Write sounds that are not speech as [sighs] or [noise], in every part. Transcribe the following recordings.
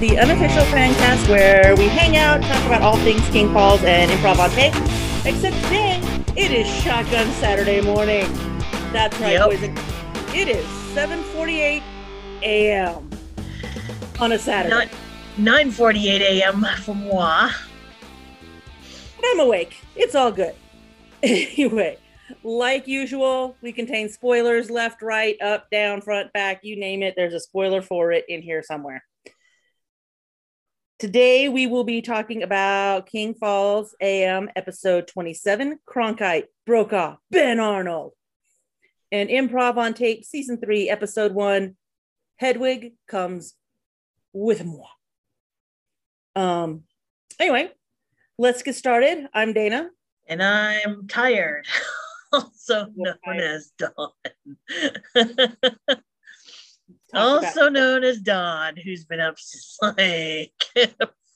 the unofficial fan cast where we hang out, talk about all things King Falls and improv on tape. Except today, it is Shotgun Saturday morning. That's right, Yep. boys. It is 7:48 a.m. on a Saturday. Nine 9:48 a.m. for moi. But I'm awake. It's all good. [laughs] anyway, like usual, we contain spoilers left, right, up, down, front, back, you name it. There's a spoiler for it in here somewhere. Today, we will be talking about King Falls AM episode 27 Cronkite, Brokaw, Ben Arnold, and Improv on Tape season three, episode one Hedwig comes with moi. Um, anyway, let's get started. I'm Dana. And I'm tired. [laughs] also known as Dawn. [laughs] Talk about- also known as Don, who's been up since [laughs] like [laughs]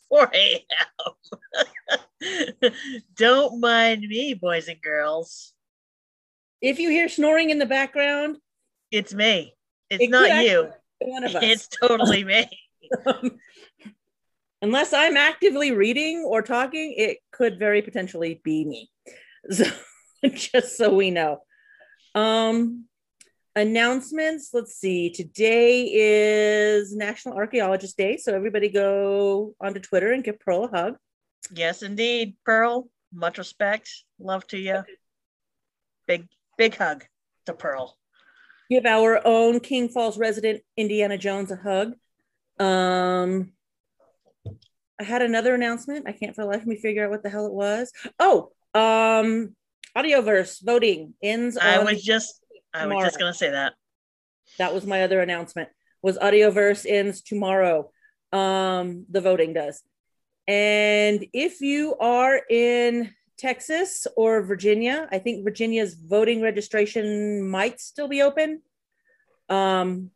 4 a.m. [laughs] Don't mind me, boys and girls. if you hear snoring in the background, It's me. It's It not you. one of us. It's totally me. Unless I'm actively reading or talking, it could very potentially be me. So just so we know. Um announcements. Let's see. Today is National Archaeologist Day. So everybody go onto Twitter and give Pearl a hug. Yes, indeed, Pearl. Much respect. Love to you. Big, big hug to Pearl. Give our own King Falls resident Indiana Jones a hug. Um I had another announcement. I can't for the life of me figure out what the hell it was. Oh, um, Audioverse voting ends. I was just, I was just gonna say that. that was my other announcement. Was Audioverse ends tomorrow? Um, the voting does. And if you are in Texas or Virginia, I think Virginia's voting registration might still be open. Um,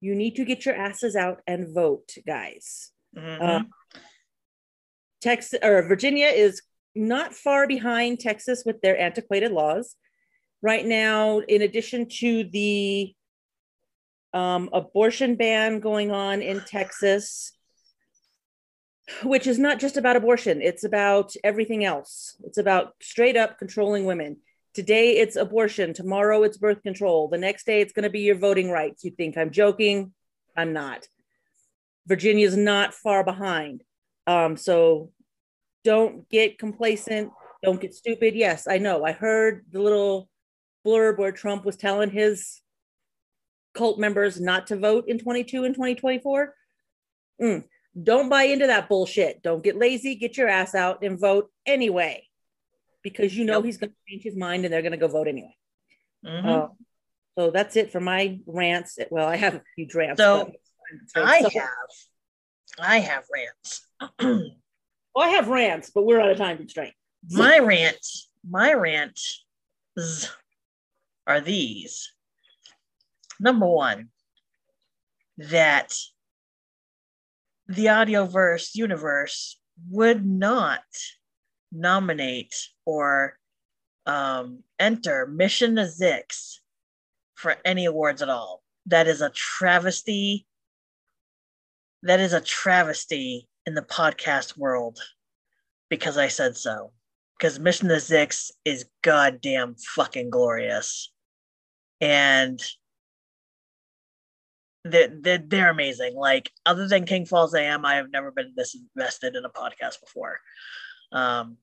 you need to get your asses out and vote, guys. Mhm. Uh, Texas or Virginia is not far behind Texas with their antiquated laws. Right now, in addition to the um, abortion ban going on in Texas, which is not just about abortion, it's about everything else. It's about straight up controlling women. Today it's abortion, tomorrow it's birth control, the next day it's going to be your voting rights. You think I'm joking? I'm not. Virginia's not far behind. Um, so don't get complacent. Don't get stupid. Yes, I know. I heard the little blurb where Trump was telling his cult members not to vote in 22 and 2024. Mm, don't buy into that bullshit. Don't get lazy. Get your ass out and vote anyway, because you know he's going to change his mind and they're going to go vote anyway. Mhm. Uh, so that's it for my rants. Well, I have a few rants. So, I so- have, I have rants. [clears throat] Well, I have rants, but we're out of time constraint. my rant, my rants are these. Number one, that the Audioverse universe would not nominate or um, enter Mission to Zix for any awards at all. That is a travesty. That is a travesty in the podcast world because I said so. Because Mission to Zix is goddamn fucking glorious. And they're, they're, amazing. Like, other than King Falls AM, I have never been this invested in a podcast before. Um,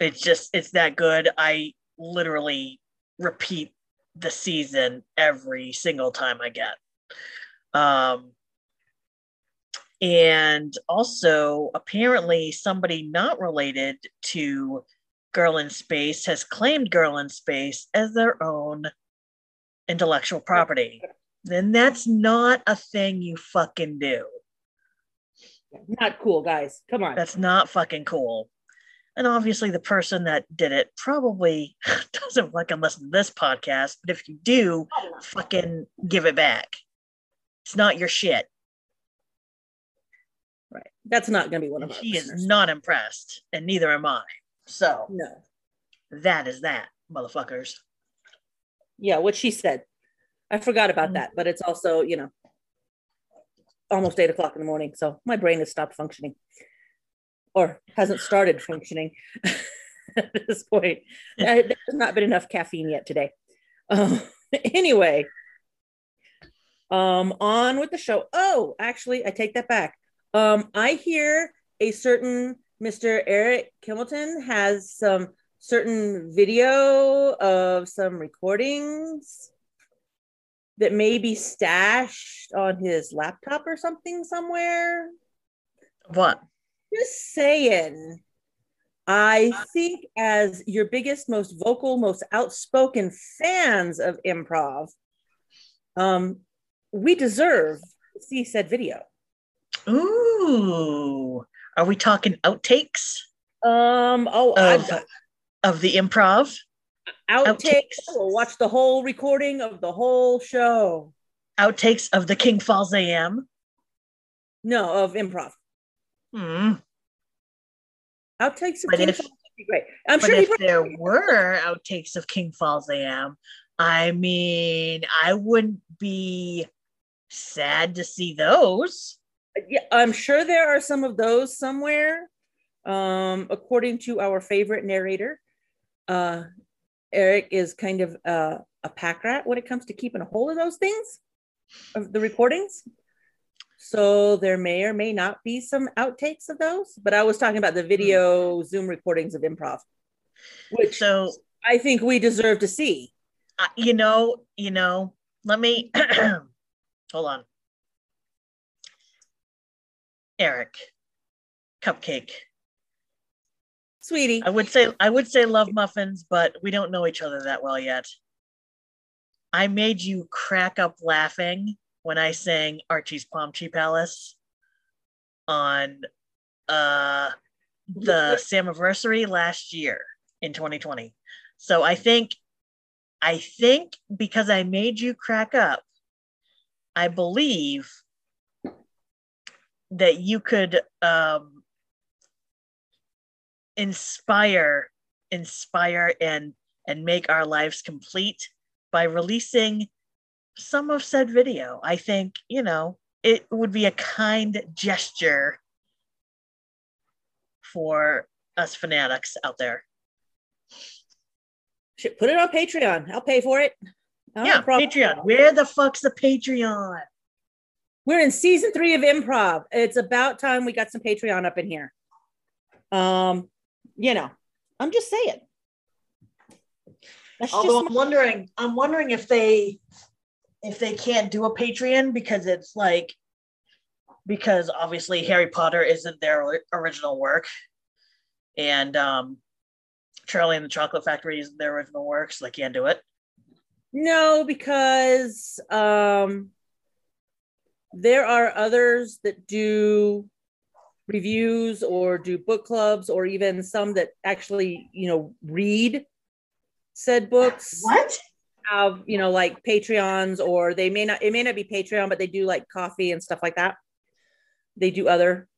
it's just, it's that good. I literally repeat the season every single time I get. Um, and also, apparently, somebody not related to Girl in Space has claimed Girl in Space as their own intellectual property. Then that's not a thing you fucking do. Not cool, guys. Come on. That's not fucking cool. And obviously, the person that did it probably [laughs] doesn't fucking listen to this podcast. But if you do, fucking give it back. It's not your shit. right. That's not going to be one of our She is not impressed, and neither am I. So No. that is that, motherfuckers. Yeah, what she said. I forgot about Mhm. that, but it's also, you know. almost eight o'clock in the morning, so my brain has stopped functioning or hasn't started functioning [laughs] at this point. There's not been enough caffeine yet today. Um, [laughs] anyway, um, on with the show. Oh, actually, I take that back. Um, I hear a certain Mr. Eric Kimmelton has some certain video of some recordings that may be stashed on his laptop or something somewhere. What? Just saying. I think, as your biggest, most vocal, most outspoken fans of improv, um, we deserve to see said video. Ooh, are we talking outtakes? Um, oh, of, of the improv? outtakes. outtakes. We'll watch the whole recording of the whole show. Outtakes of the King Falls AM? No, of improv. Hmm. Outtakes of but King if, Falls would be great. I'm but sure if there were outtakes of King Falls AM, I mean, I wouldn't be sad to see those. Yeah, I'm sure there are some of those somewhere. Um, according to our favorite narrator, uh, Eric is kind of uh, a pack rat when it comes to keeping a hold of those things, of the recordings. So there may or may not be some outtakes of those, but I was talking about the video mm. Zoom recordings of improv, which so I think we deserve to see. Uh, you know, you know, let me [clears throat] hold on. Eric, cupcake. Sweetie. I would say I would say love muffins, but we don't know each other that well yet. I made you crack up laughing when I sang Archie's Palm Tree Palace on uh the [laughs] Samiversary last year in 2020. So I think I think because I made you crack up, I believe that you could um inspire inspire and and make our lives complete by releasing some of said video. I think, you know, it would be a kind gesture for us fanatics out there. Should put it on Patreon. I'll pay for it. yeah, Patreon. Where the fuck's the Patreon? We're in season three of improv. It's about time we got some Patreon up in here. Um, you know, I'm just saying. That's Although I'm wondering, I'm wondering if they if they can't do a Patreon because it's like because obviously Harry Potter isn't their original work, and um, Charlie and the Chocolate Factory isn't their original work, so they can't do it. No, because um, there are others that do reviews or do book clubs or even some that actually you know read said books. What? have you know like patreons or they may not it may not be patreon but they do like coffee and stuff like that. They do other.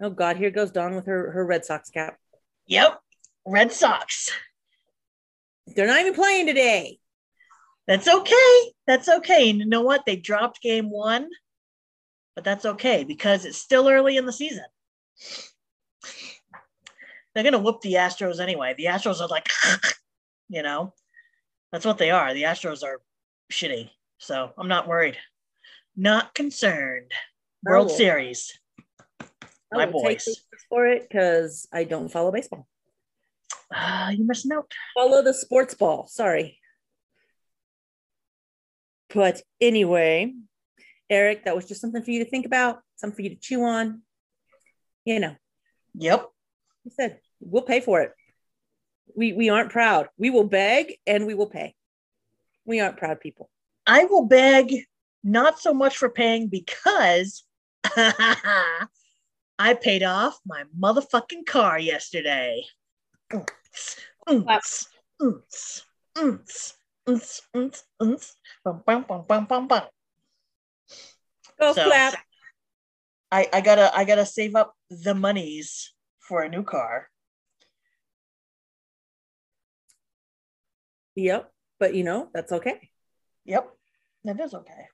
Oh god here goes dawn with her her red sox cap. Yep red sox. They're not even playing today. That's okay. That's okay. And you know what? They dropped game one but that's okay because it's still early in the season they're going to whoop the astros anyway the astros are like [laughs] you know that's what they are. The Astros are shitty. So I'm not worried. Not concerned. World oh. Series. My boys. For it because I don't follow baseball. Uh, you must note. Follow the sports ball. Sorry. But anyway, Eric, that was just something for you to think about, something for you to chew on. You know. Yep. I said, we'll pay for it we we aren't proud. We will beg and we will pay. We aren't proud people. I will beg not so much for paying because [laughs] I paid off my motherfucking car yesterday. Go so, clap. I, I gotta I gotta save up the monies for a new car. Yep. But you know, that's okay. Yep. That is okay.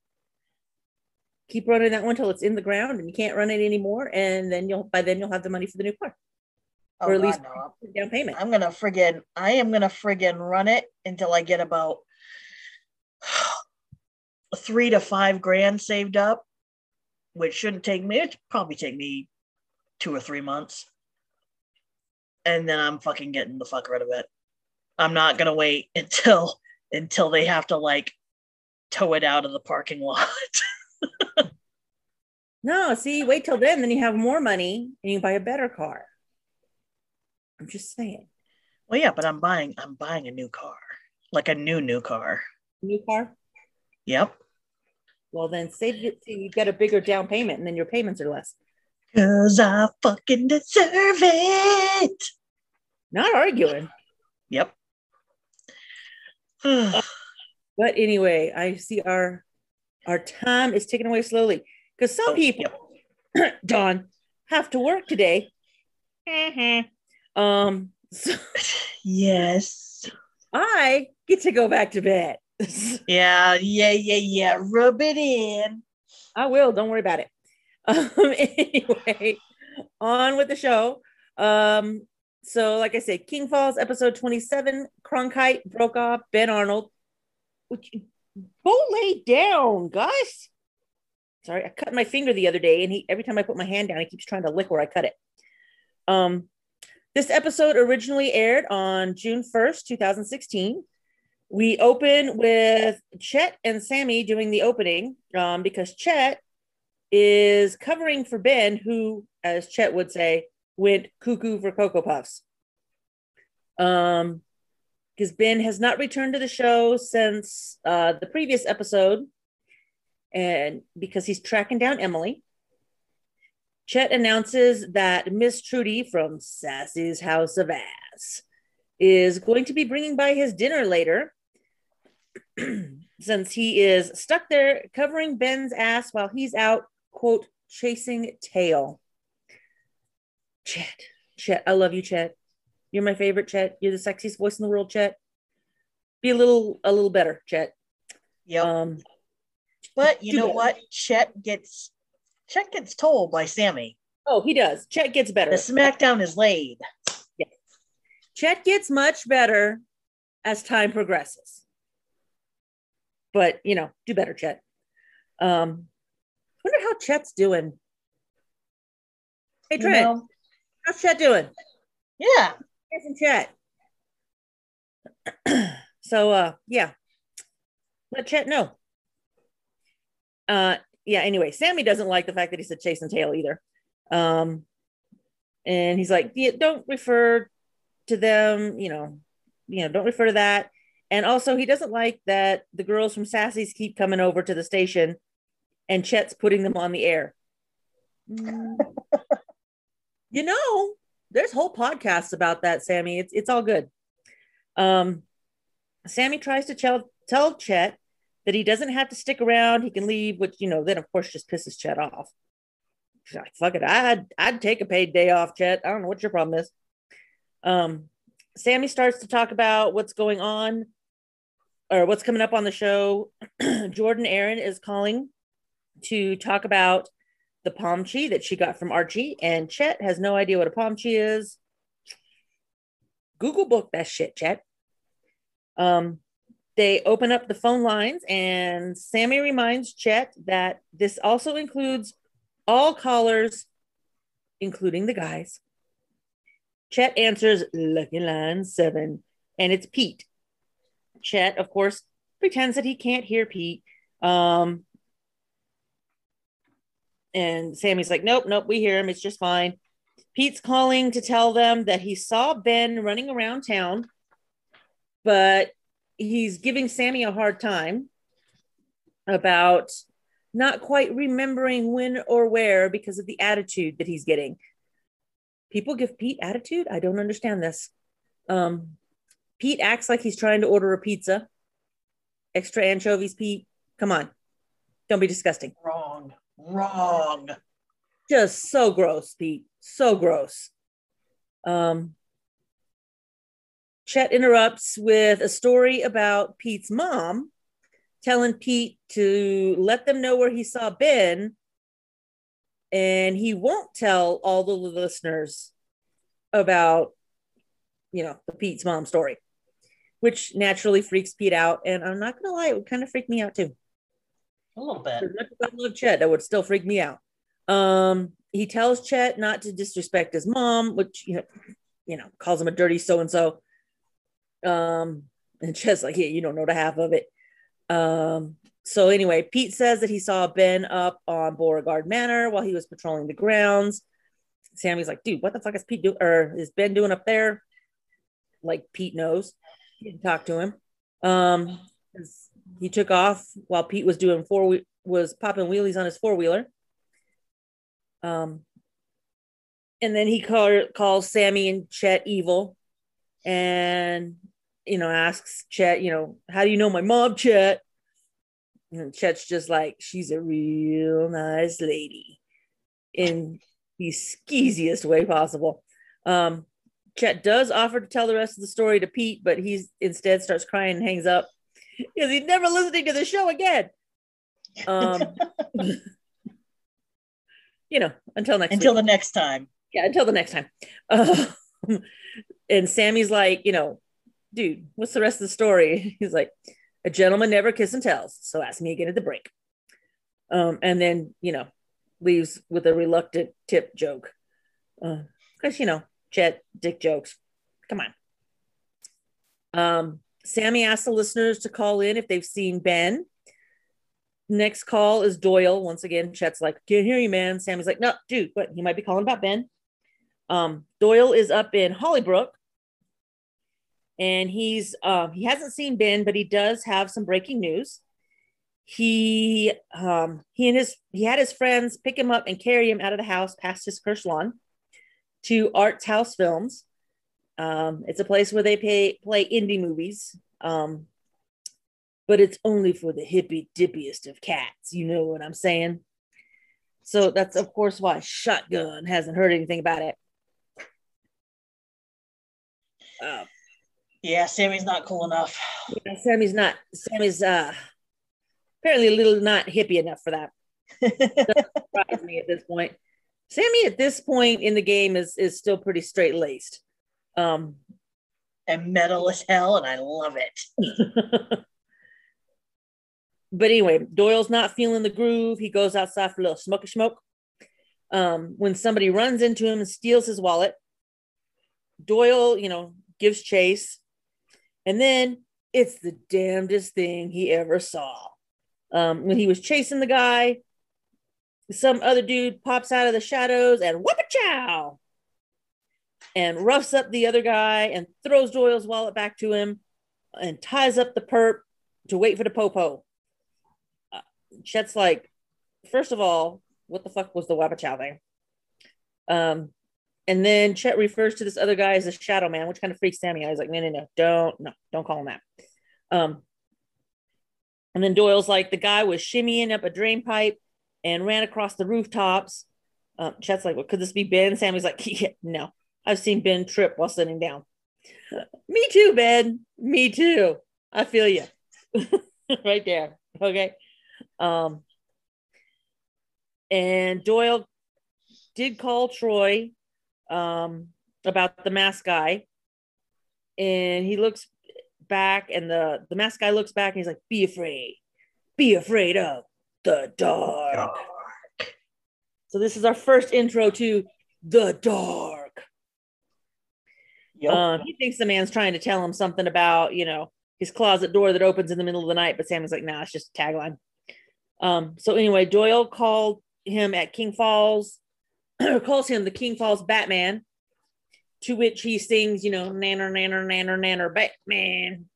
keep running that one till it's in the ground and you can't run it anymore. And then you'll by then you'll have the money for the new car. Oh, or at God, least no. down payment. I'm gonna friggin' I am gonna friggin' run it until I get about [sighs] three to five grand saved up, which shouldn't take me. It probably take me two or three months, and then I'm fucking getting the fuck rid of it. I'm not gonna wait [laughs] until until they have to like tow it out of the parking lot. [laughs] No, see, wait till then, then you have more money and you buy a better car. I'm just saying. well, yeah, but I'm buying I'm buying a new car, like a new new car. New car? Yep. Well, then save it so you get a bigger down payment and then your payments are less. Cause I fucking deserve it. Not arguing. Yep. But anyway, I see our our time is ticking away slowly because some Oh, people, [clears throat] Don, have to work today. um, [laughs] so yes. I get to go back to bed. [laughs] Yeah, yeah, yeah, yeah. Rub it in. I will. Don't worry about it. [laughs] Um, anyway, on with the show. Um, so, like I said, King Falls episode 27, Cronkite Brokaw Ben Arnold. Which, go lay down, Gus. Sorry, I cut my finger the other day, and he every time I put my hand down, he keeps trying to lick where I cut it. Um, this episode originally aired on June 1st, 2016. We open with Chet and Sammy doing the opening um, because Chet is covering for Ben, who, as Chet would say, went cuckoo for Cocoa Puffs. Um, because Ben has not returned to the show since uh, the previous episode, and because he's tracking down Emily. Chet announces that Miss Trudy from Sassy's House of Ass is going to be bringing by his dinner later [clears throat] since he is stuck there covering Ben's ass while he's out, quote, chasing tail. Chet, Chet, I love you, Chet. You're my favorite, Chet. You're the sexiest voice in the world, Chet. Be a little, a little better, Chet. Yep. Um, but you know better. what? Chet gets Chet gets told by Sammy. oh, he does. Chet gets better. The smackdown is laid. Chet gets much better as time progresses. But you know, do better, Chet. Um, wonder how Chet's doing. Hey You Trent, know? how's Chet doing? Yeah. Here's some Chet. [clears throat] so uh yeah. Let Chet know. Uh yeah, anyway, Sammy doesn't like the fact that he said chase and tail either. Um and he's like, yeah, don't refer to them, you know, you know, don't refer to that. And also he doesn't like that the girls from Sassy's keep coming over to the station and Chet's putting them on the air. Mm. [laughs] you know, there's whole podcasts about that, Sammy. It's it's all good. Um, Sammy tries to tell tell Chet that he doesn't have to stick around. He can leave, which you know, then of course just pisses Chet off. Like, fuck it, I'd I'd take a paid day off, Chet. I don't know what your problem is. Um, Sammy starts to talk about what's going on or what's coming up on the show. [clears throat] Jordan Aaron is calling to talk about the Pomchi that she got from Archie, and Chet has no idea what a Pomchi is. Google book that shit, Chet. Um, they open up the phone lines, and Sammy reminds Chet that this also includes all callers, including the guys. Chet answers lucky line seven, and it's Pete. Chet, of course, pretends that he can't hear Pete. Um, and Sammy's like, nope, nope, we hear him. It's just fine. Pete's calling to tell them that he saw Ben running around town, but he's giving Sammy a hard time about not quite remembering when or where because of the attitude that he's getting. People give Pete attitude. I don't understand this. Um, Pete acts like he's trying to order a pizza. Extra anchovies, Pete. Come on. Don't be disgusting. Wrong. Wrong. just so gross, Pete. So gross. Um, Chet interrupts with a story about Pete's mom telling Pete to let them know where he saw Ben, and he won't tell all the listeners about, you know, the Pete's mom story, which naturally freaks Pete out. And I'm not gonna lie, it would kind of freak me out too. A little bit. As much as I love Chet, that would still freak me out. Um, he tells Chet not to disrespect his mom, which you know, you know, calls him a dirty so and so. Um, and [laughs] Chet's like, yeah, you don't know the half of it. Um, so anyway, Pete says that he saw Ben up on Beauregard Manor while he was patrolling the grounds. Sammy's like, dude, what the fuck is Pete doing? Or is Ben doing up there? Like Pete knows. He didn't talk to him. Um, he took off while Pete was doing four was popping wheelies on his four wheeler. Um, and then he call, calls Sammy and Chet evil, and you know asks Chet, you know, how do you know my mom, Chet? And Chet's just like, she's a real nice lady, in the skeeziest way possible. Um, Chet does offer to tell the rest of the story to Pete, but he's instead starts crying and hangs up because he's never listening to the show again. Um, [laughs] you know, until next until week. the next time. Yeah, until the next time. Uh, and Sammy's like, you know, dude, what's the rest of the story? [laughs] He's like, a gentleman never kiss and tells. So ask me again at the break. Um, and then, you know, leaves with a reluctant tip joke. Because, uh, you know, Chet, dick jokes. Come on. Um, Sammy asked the listeners to call in if they've seen Ben. Next call is Doyle. Once again, Chet's like, can't hear you, man. Sammy's like, no, dude, what? He might be calling about Ben. Um, Doyle is up in Hollybrook and he's um, he hasn't seen Ben, but he does have some breaking news. He um, he and his he had his friends pick him up and carry him out of the house past his cursed lawn to Art's House Films. Um, it's a place where they pay, play indie movies, um, but it's only for the hippy dippiest of cats. You know what I'm saying? So that's of course why Shotgun hasn't heard anything about it. Uh, yeah, Sammy's not cool enough. Yeah, Sammy's not. Sammy's uh, apparently a little not hippie enough for that. [laughs] surprise me at this point. Sammy at this point in the game is is still pretty straight laced. Um, and metal as hell, and I love it. [laughs] but anyway, Doyle's not feeling the groove. He goes outside for a little smoke smoke. Um, when somebody runs into him and steals his wallet, Doyle, you know, gives chase. And then it's the damnedest thing he ever saw. Um, when he was chasing the guy, some other dude pops out of the shadows and whoop a chow and roughs up the other guy and throws Doyle's wallet back to him and ties up the perp to wait for the popo. Uh, Chet's like, first of all, what the fuck was the Wapachow thing? Um, and then Chet refers to this other guy as a shadow man, which kind of freaks Sammy out. He's like, no, no, no, don't, no, don't call him that. Um, and then Doyle's like, the guy was shimmying up a drain pipe and ran across the rooftops. Um, Chet's like, well, could this be Ben? Sammy's like, [laughs] yeah, no, I've seen Ben trip while sitting down. [laughs] Me too, Ben. Me too. I feel you. [laughs] right there. Okay. Um, and Doyle did call Troy um, about the mask guy. And he looks back, and the, the mask guy looks back and he's like, Be afraid. Be afraid of the dark. dark. So, this is our first intro to the dark. Yep. Um, he thinks the man's trying to tell him something about, you know, his closet door that opens in the middle of the night, but Sammy's like, nah, it's just a tagline. Um, so anyway, Doyle called him at King Falls, [clears throat] calls him the King Falls Batman, to which he sings, you know, nanner, nanner, nanner, nanner, Batman.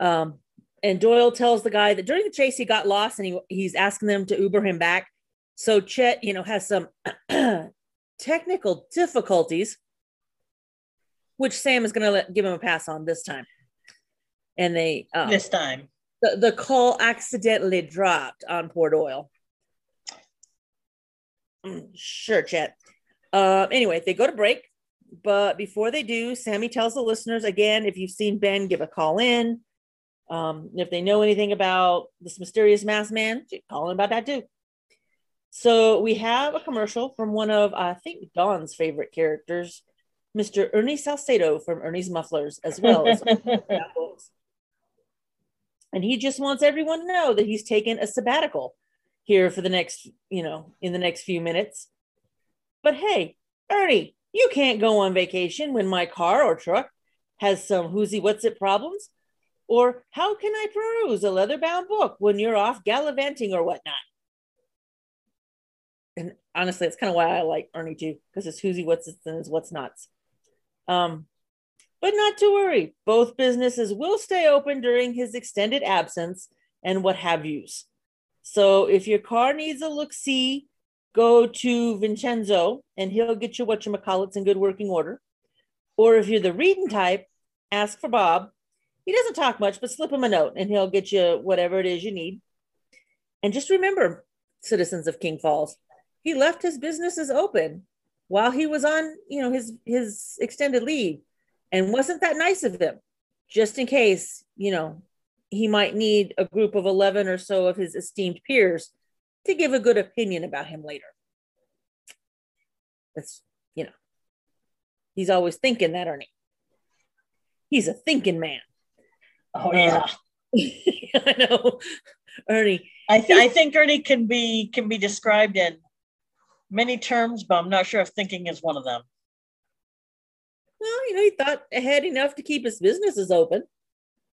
Um, and Doyle tells the guy that during the chase he got lost and he, he's asking them to Uber him back. So Chet, you know, has some [clears throat] technical difficulties which Sam is going to give him a pass on this time. And they um, this time the, the call accidentally dropped on poor Doyle. Mm, sure, Chet. Uh, anyway, they go to break, but before they do, Sammy tells the listeners again if you've seen Ben, give a call in. Um, if they know anything about this mysterious masked man, call him about that too. So we have a commercial from one of I think Don's favorite characters, Mr. Ernie Salcedo from Ernie's Mufflers, as well as [laughs] and he just wants everyone to know that he's taken a sabbatical here for the next, you know, in the next few minutes. But hey, Ernie, you can't go on vacation when my car or truck has some whoozy what's it problems. Or how can I peruse a leather bound book when you're off gallivanting or whatnot? And honestly, that's kind of why I like Ernie too, because it's whoozy what's it and it's what's nots. Um, but not to worry, both businesses will stay open during his extended absence and what have yous. So if your car needs a look see, go to Vincenzo and he'll get you what your call it's in good working order. Or if you're the reading type, ask for Bob. He doesn't talk much, but slip him a note and he'll get you whatever it is you need. And just remember, citizens of King Falls, he left his businesses open while he was on, you know, his his extended leave and wasn't that nice of him? Just in case, you know, he might need a group of 11 or so of his esteemed peers to give a good opinion about him later. That's, you know, he's always thinking that, Ernie. He's a thinking man. Oh, yeah. [laughs] I know. Ernie. I, th- I think Ernie can be can be described in many terms, but I'm not sure if thinking is one of them. Well, you know, he thought ahead enough to keep his businesses open.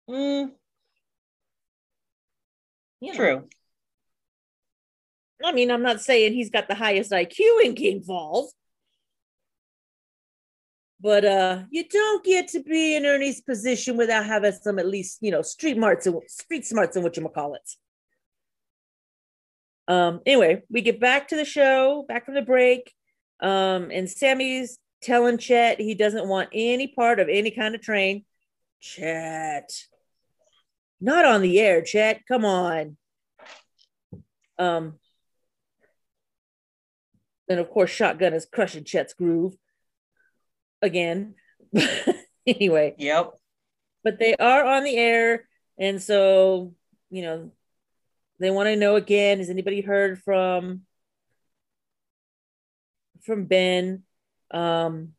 Mm. You True. I mean, I'm not saying he's got the highest IQ in King Falls, but uh, you don't get to be in Ernie's position without having some at least, you know, street smarts and street smarts and what you call it. Um, anyway, we get back to the show, back from the break, um, and Sammy's telling Chet he doesn't want any part of any kind of train. Chet, not on the air, Chet. Come on. Um, and of course, Shotgun is crushing Chet's groove again. [laughs] anyway. Yep. But they are on the air, and so you know they want to know again. Has anybody heard from from Ben? um,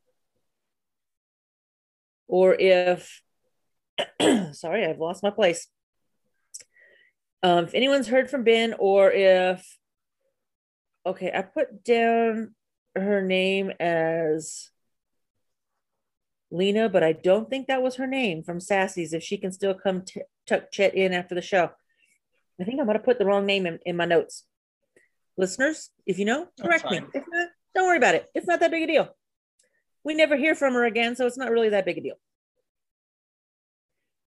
or if [clears throat] sorry i've lost my place um, if anyone's heard from ben or if okay i put down her name as lena but i don't think that was her name from sassy's if she can still come t- tuck chet in after the show. I think i'm going to put the wrong name in, in my notes. Listeners if you know correct me. if not don't worry about it. It's not that big a deal. We never hear from her again, so it's not really that big a deal.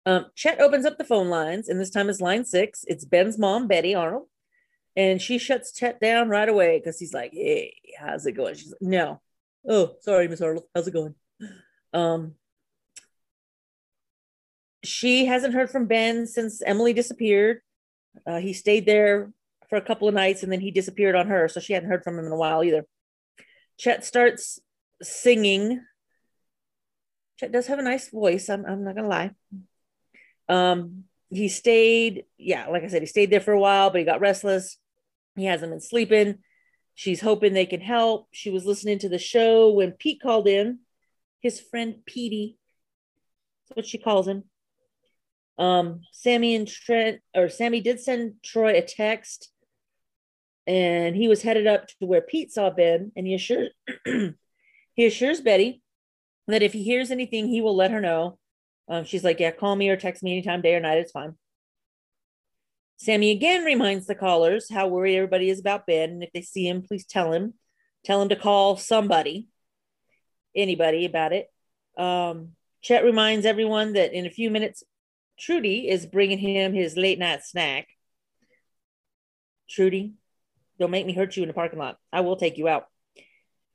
Um, Chet opens up the phone lines, and this time it's line six. It's Ben's mom, Betty Arnold, and she shuts Chet down right away because he's like, "Hey, how's it going?" She's like, "No, oh, sorry, Miss Arnold, how's it going?" Um, she hasn't heard from Ben since Emily disappeared. Uh, he stayed there for a couple of nights, and then he disappeared on her, so she hadn't heard from him in a while either. Chet starts singing. Chet does have a nice voice. I'm, I'm not gonna lie. Um, he stayed, yeah, like I said, he stayed there for a while, but he got restless. He hasn't been sleeping. She's hoping they can help. She was listening to the show when Pete called in, his friend Petey. That's what she calls him. Um, Sammy and Trent, or Sammy did send Troy a text, and he was headed up to where Pete saw Ben, and he assured [clears throat] He assures Betty that if he hears anything, he will let her know. Um, she's like, Yeah, call me or text me anytime, day or night. It's fine. Sammy again reminds the callers how worried everybody is about Ben. And if they see him, please tell him. Tell him to call somebody, anybody about it. Um, Chet reminds everyone that in a few minutes, Trudy is bringing him his late night snack. Trudy, don't make me hurt you in the parking lot. I will take you out.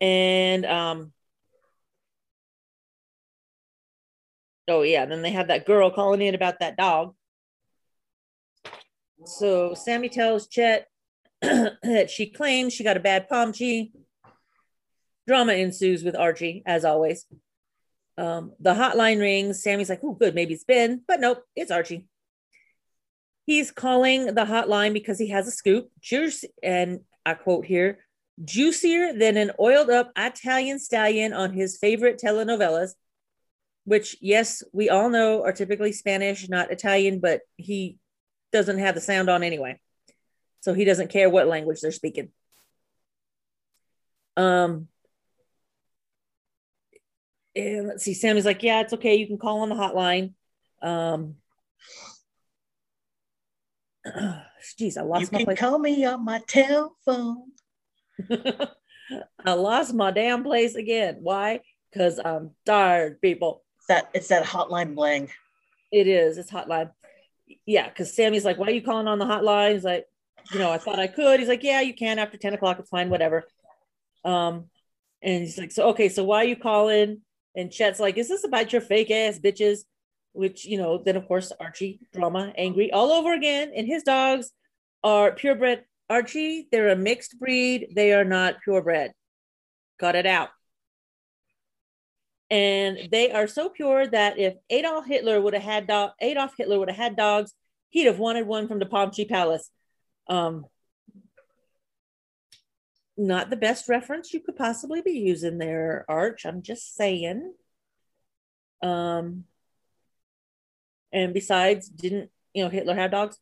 And um, Oh yeah, then they have that girl calling in about that dog. So Sammy tells Chet [clears throat] that she claims she got a bad Pomchi. Drama ensues with Archie, as always. Um, the hotline rings. Sammy's like, "Oh, good, maybe it's Ben," but nope, it's Archie. He's calling the hotline because he has a scoop. Juice, and I quote here, juicier than an oiled up Italian stallion on his favorite telenovelas, which, yes, we all know are typically Spanish, not Italian, but he doesn't have the sound on anyway. So he doesn't care what language they're speaking. Um, and let's see, Sammy's like, yeah, it's okay. You can call on the hotline. Um, [clears throat] Jeez, I lost you my can place. call me on my telephone. [laughs] I lost my damn place again. Why? Because I'm tired, people. It's that it's that hotline bling. It is. It's hotline. Yeah, because Sammy's like, why are you calling on the hotline? He's like, you know, I thought I could. He's like, yeah, you can after 10 o'clock. It's fine, whatever. Um, and he's like, so okay, so why are you calling? And Chet's like, is this about your fake ass bitches? Which, you know, then of course Archie, drama, angry all over again. And his dogs are purebred Archie, they're a mixed breed. They are not purebred. Cut it out. And they are so pure that if Adolf Hitler would have had dog, Adolf Hitler would have had dogs, he'd have wanted one from the Palm Tree Palace. Um, not the best reference you could possibly be using there, Arch. I'm just saying. Um, and besides, didn't you know Hitler had dogs?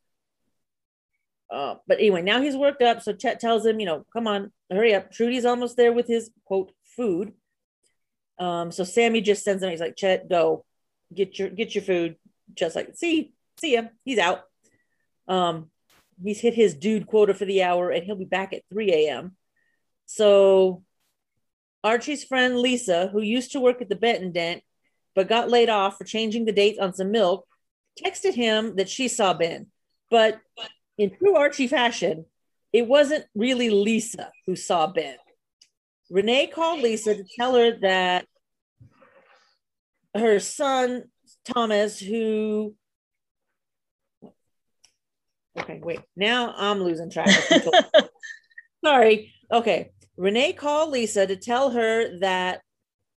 Uh, but anyway, now he's worked up. So Chet tells him, you know, come on, hurry up. Trudy's almost there with his quote food. Um, so Sammy just sends him. He's like, Chet, go get your get your food. Just like, see, see him. He's out. Um, he's hit his dude quota for the hour, and he'll be back at 3 a.m. So Archie's friend Lisa, who used to work at the Benton Dent, but got laid off for changing the dates on some milk, texted him that she saw Ben. But in true Archie fashion, it wasn't really Lisa who saw Ben. Renee called Lisa to tell her that her son, Thomas, who okay, wait, now I'm losing track. [laughs] Sorry. Okay. Renee called Lisa to tell her that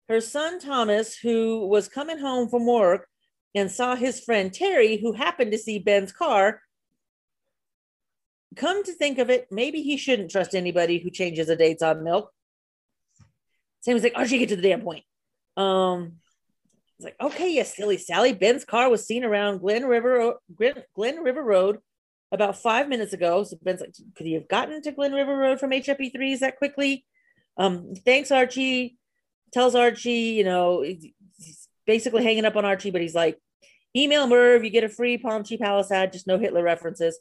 her son, Thomas, who was coming home from work and saw his friend Terry, who happened to see Ben's car, come to think of it, maybe he shouldn't trust anybody who changes the dates on milk. Sammy's like, oh, she get to the damn point. Um, it's like, okay, yes, silly Sally. Ben's car was seen around Glen River, Glen River Road about five minutes ago. So Ben's like, could he have gotten to Glen River Road from HFE3s that quickly? Um, thanks, Archie. Tells Archie, you know, he's basically hanging up on Archie, but he's like, email Merv, you get a free Pomchi Palace ad, just no Hitler references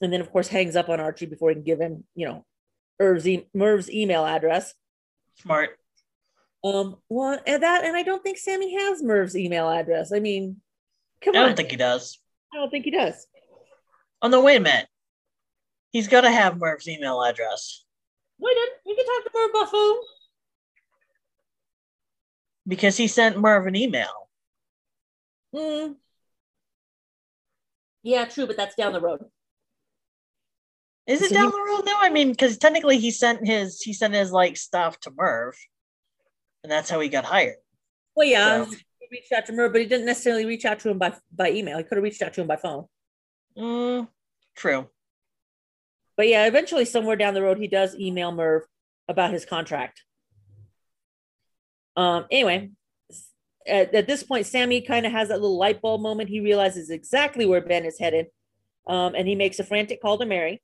and then of course hangs up on Archie before he can give him, you know, Merv's, e- Merv's email address. Smart. Um, well, and that, and I don't think Sammy has Merv's email address. I mean, come I on. I don't think he does. I don't think he does. Oh no, wait a minute. He's got to have Merv's email address. Wait, did you can talk to Merv by phone. Because he sent Merv an email. Hmm. Yeah, true, but that's down the road. Is it so down he, the road now? I mean, because technically he sent his he sent his like stuff to Merv, and that's how he got hired. Well, yeah, so. he reached out to Merv, but he didn't necessarily reach out to him by by email. He could have reached out to him by phone. Mm, true. But yeah, eventually somewhere down the road, he does email Merv about his contract. Um. Anyway, at, at this point, Sammy kind of has that little light bulb moment. He realizes exactly where Ben is headed, um, and he makes a frantic call to Mary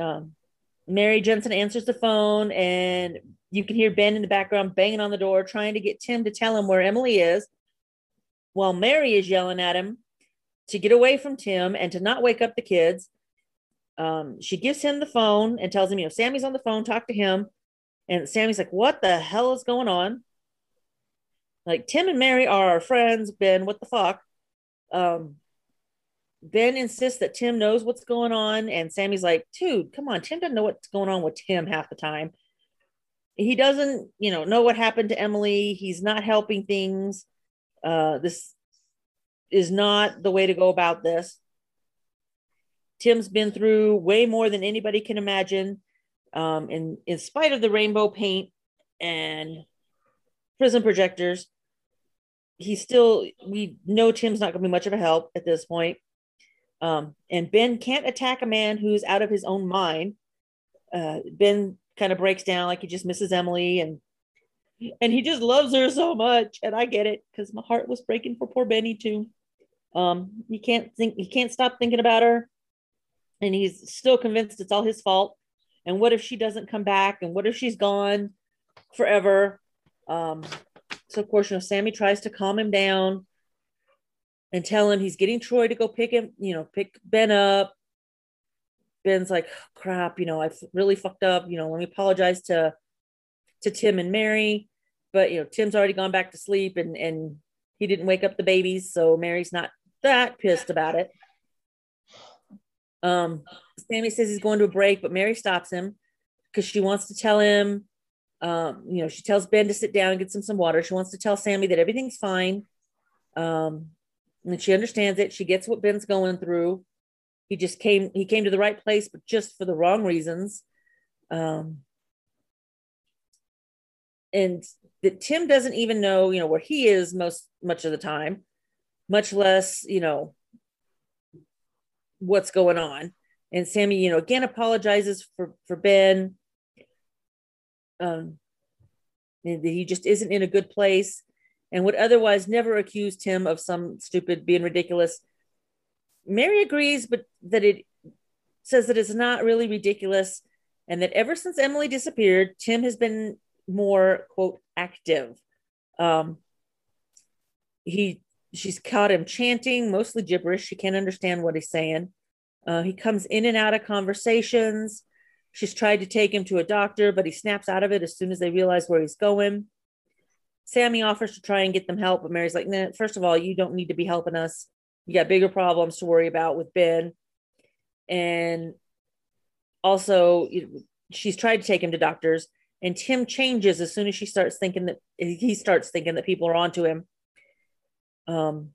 um, Mary Jensen answers the phone, and you can hear Ben in the background banging on the door, trying to get Tim to tell him where Emily is, while Mary is yelling at him to get away from Tim and to not wake up the kids. Um, she gives him the phone and tells him, you know, Sammy's on the phone, talk to him. And Sammy's like, what the hell is going on? Like, Tim and Mary are our friends, Ben, what the fuck? Um, Ben insists that Tim knows what's going on, and Sammy's like, dude, come on, Tim doesn't know what's going on with Tim half the time. He doesn't, you know, know what happened to Emily. He's not helping things. Uh, this is not the way to go about this. Tim's been through way more than anybody can imagine. Um, and in spite of the rainbow paint and prison projectors, he's still we know Tim's not going to be much of a help at this point. Um, and Ben can't attack a man who's out of his own mind. Uh, ben kind of breaks down like he just misses Emily and and he just loves her so much. And I get it because my heart was breaking for poor Benny too. Um, he can't think he can't stop thinking about her, and he's still convinced it's all his fault. And what if she doesn't come back? And what if she's gone forever? Um, so of course, you know, Sammy tries to calm him down and tell him he's getting Troy to go pick him, you know, pick Ben up. Ben's like, crap, you know, I really fucked up. You know, let me apologize to to Tim and Mary. But you know, Tim's already gone back to sleep and and he didn't wake up the babies, so Mary's not that pissed about it. Um, Sammy says he's going to a break, but Mary stops him because she wants to tell him um, you know, she tells Ben to sit down and get some some water. She wants to tell Sammy that everything's fine. Um, and she understands it. She gets what Ben's going through. He just came, he came to the right place, but just for the wrong reasons. Um, and that Tim doesn't even know, you know, where he is most much of the time, much less, you know, what's going on. And Sammy, you know, again apologizes for for Ben um, he just isn't in a good place and would otherwise never accused him of some stupid being ridiculous. Mary agrees, but that it says that it's not really ridiculous and that ever since Emily disappeared, Tim has been more quote active. Um, he she's caught him chanting mostly gibberish. She can't understand what he's saying. Uh, he comes in and out of conversations. She's tried to take him to a doctor, but he snaps out of it as soon as they realize where he's going. Sammy offers to try and get them help, but Mary's like, nah, first of all, you don't need to be helping us. You got bigger problems to worry about with Ben. And also, she's tried to take him to doctors, and Tim changes as soon as she starts thinking that he starts thinking that people are onto him. Um,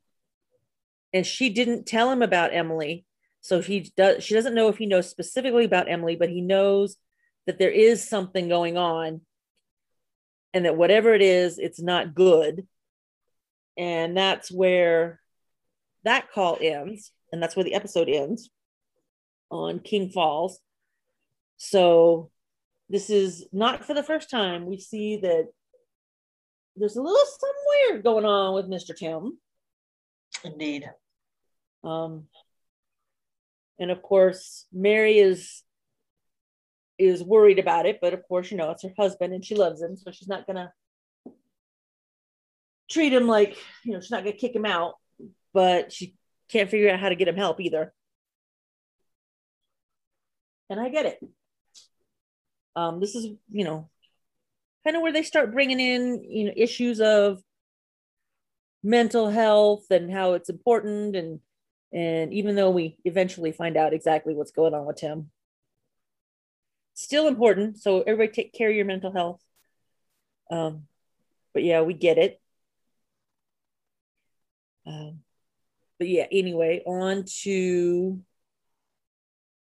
and she didn't tell him about Emily so he does she doesn't know if he knows specifically about Emily, but he knows that there is something going on and that whatever it is, it's not good. And that's where that call ends. And that's where the episode ends on King Falls. So this is not for the first time. We see that there's a little something weird going on with Mr. Tim. Indeed. Um, and of course mary is is worried about it but of course you know it's her husband and she loves him so she's not gonna treat him like you know she's not gonna kick him out but she can't figure out how to get him help either and i get it um this is you know kind of where they start bringing in you know issues of mental health and how it's important and and even though we eventually find out exactly what's going on with Tim, still important. So everybody take care of your mental health. Um, but yeah, we get it. Um, but yeah, anyway, on to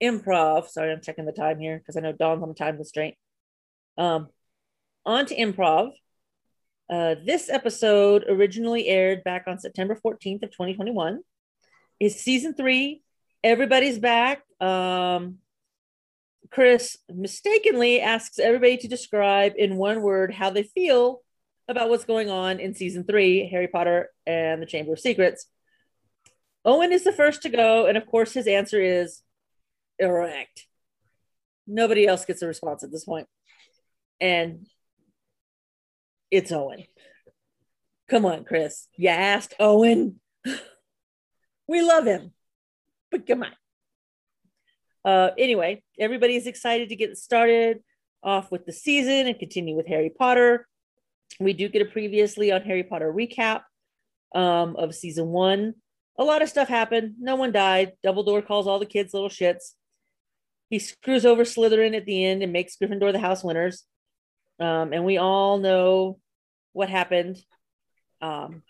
improv. Sorry, I'm checking the time here because I know Dawn's on time constraint. Um, on to improv. Uh, this episode originally aired back on September 14th of 2021 is season three. Everybody's back. Um, Chris mistakenly asks everybody to describe in one word how they feel about what's going on in season three, Harry Potter and the Chamber of Secrets. Owen is the first to go, and of course, his answer is erect. Nobody else gets a response at this point. And it's Owen. Come on, Chris. You asked Owen. [laughs] We love him, but come on. Uh, anyway, everybody's excited to get started off with the season and continue with Harry Potter. We do get a previously on Harry Potter recap um, of season one. A lot of stuff happened. No one died. Dumbledore calls all the kids little shits. He screws over Slytherin at the end and makes Gryffindor the house winners. Um, and we all know what happened. Um,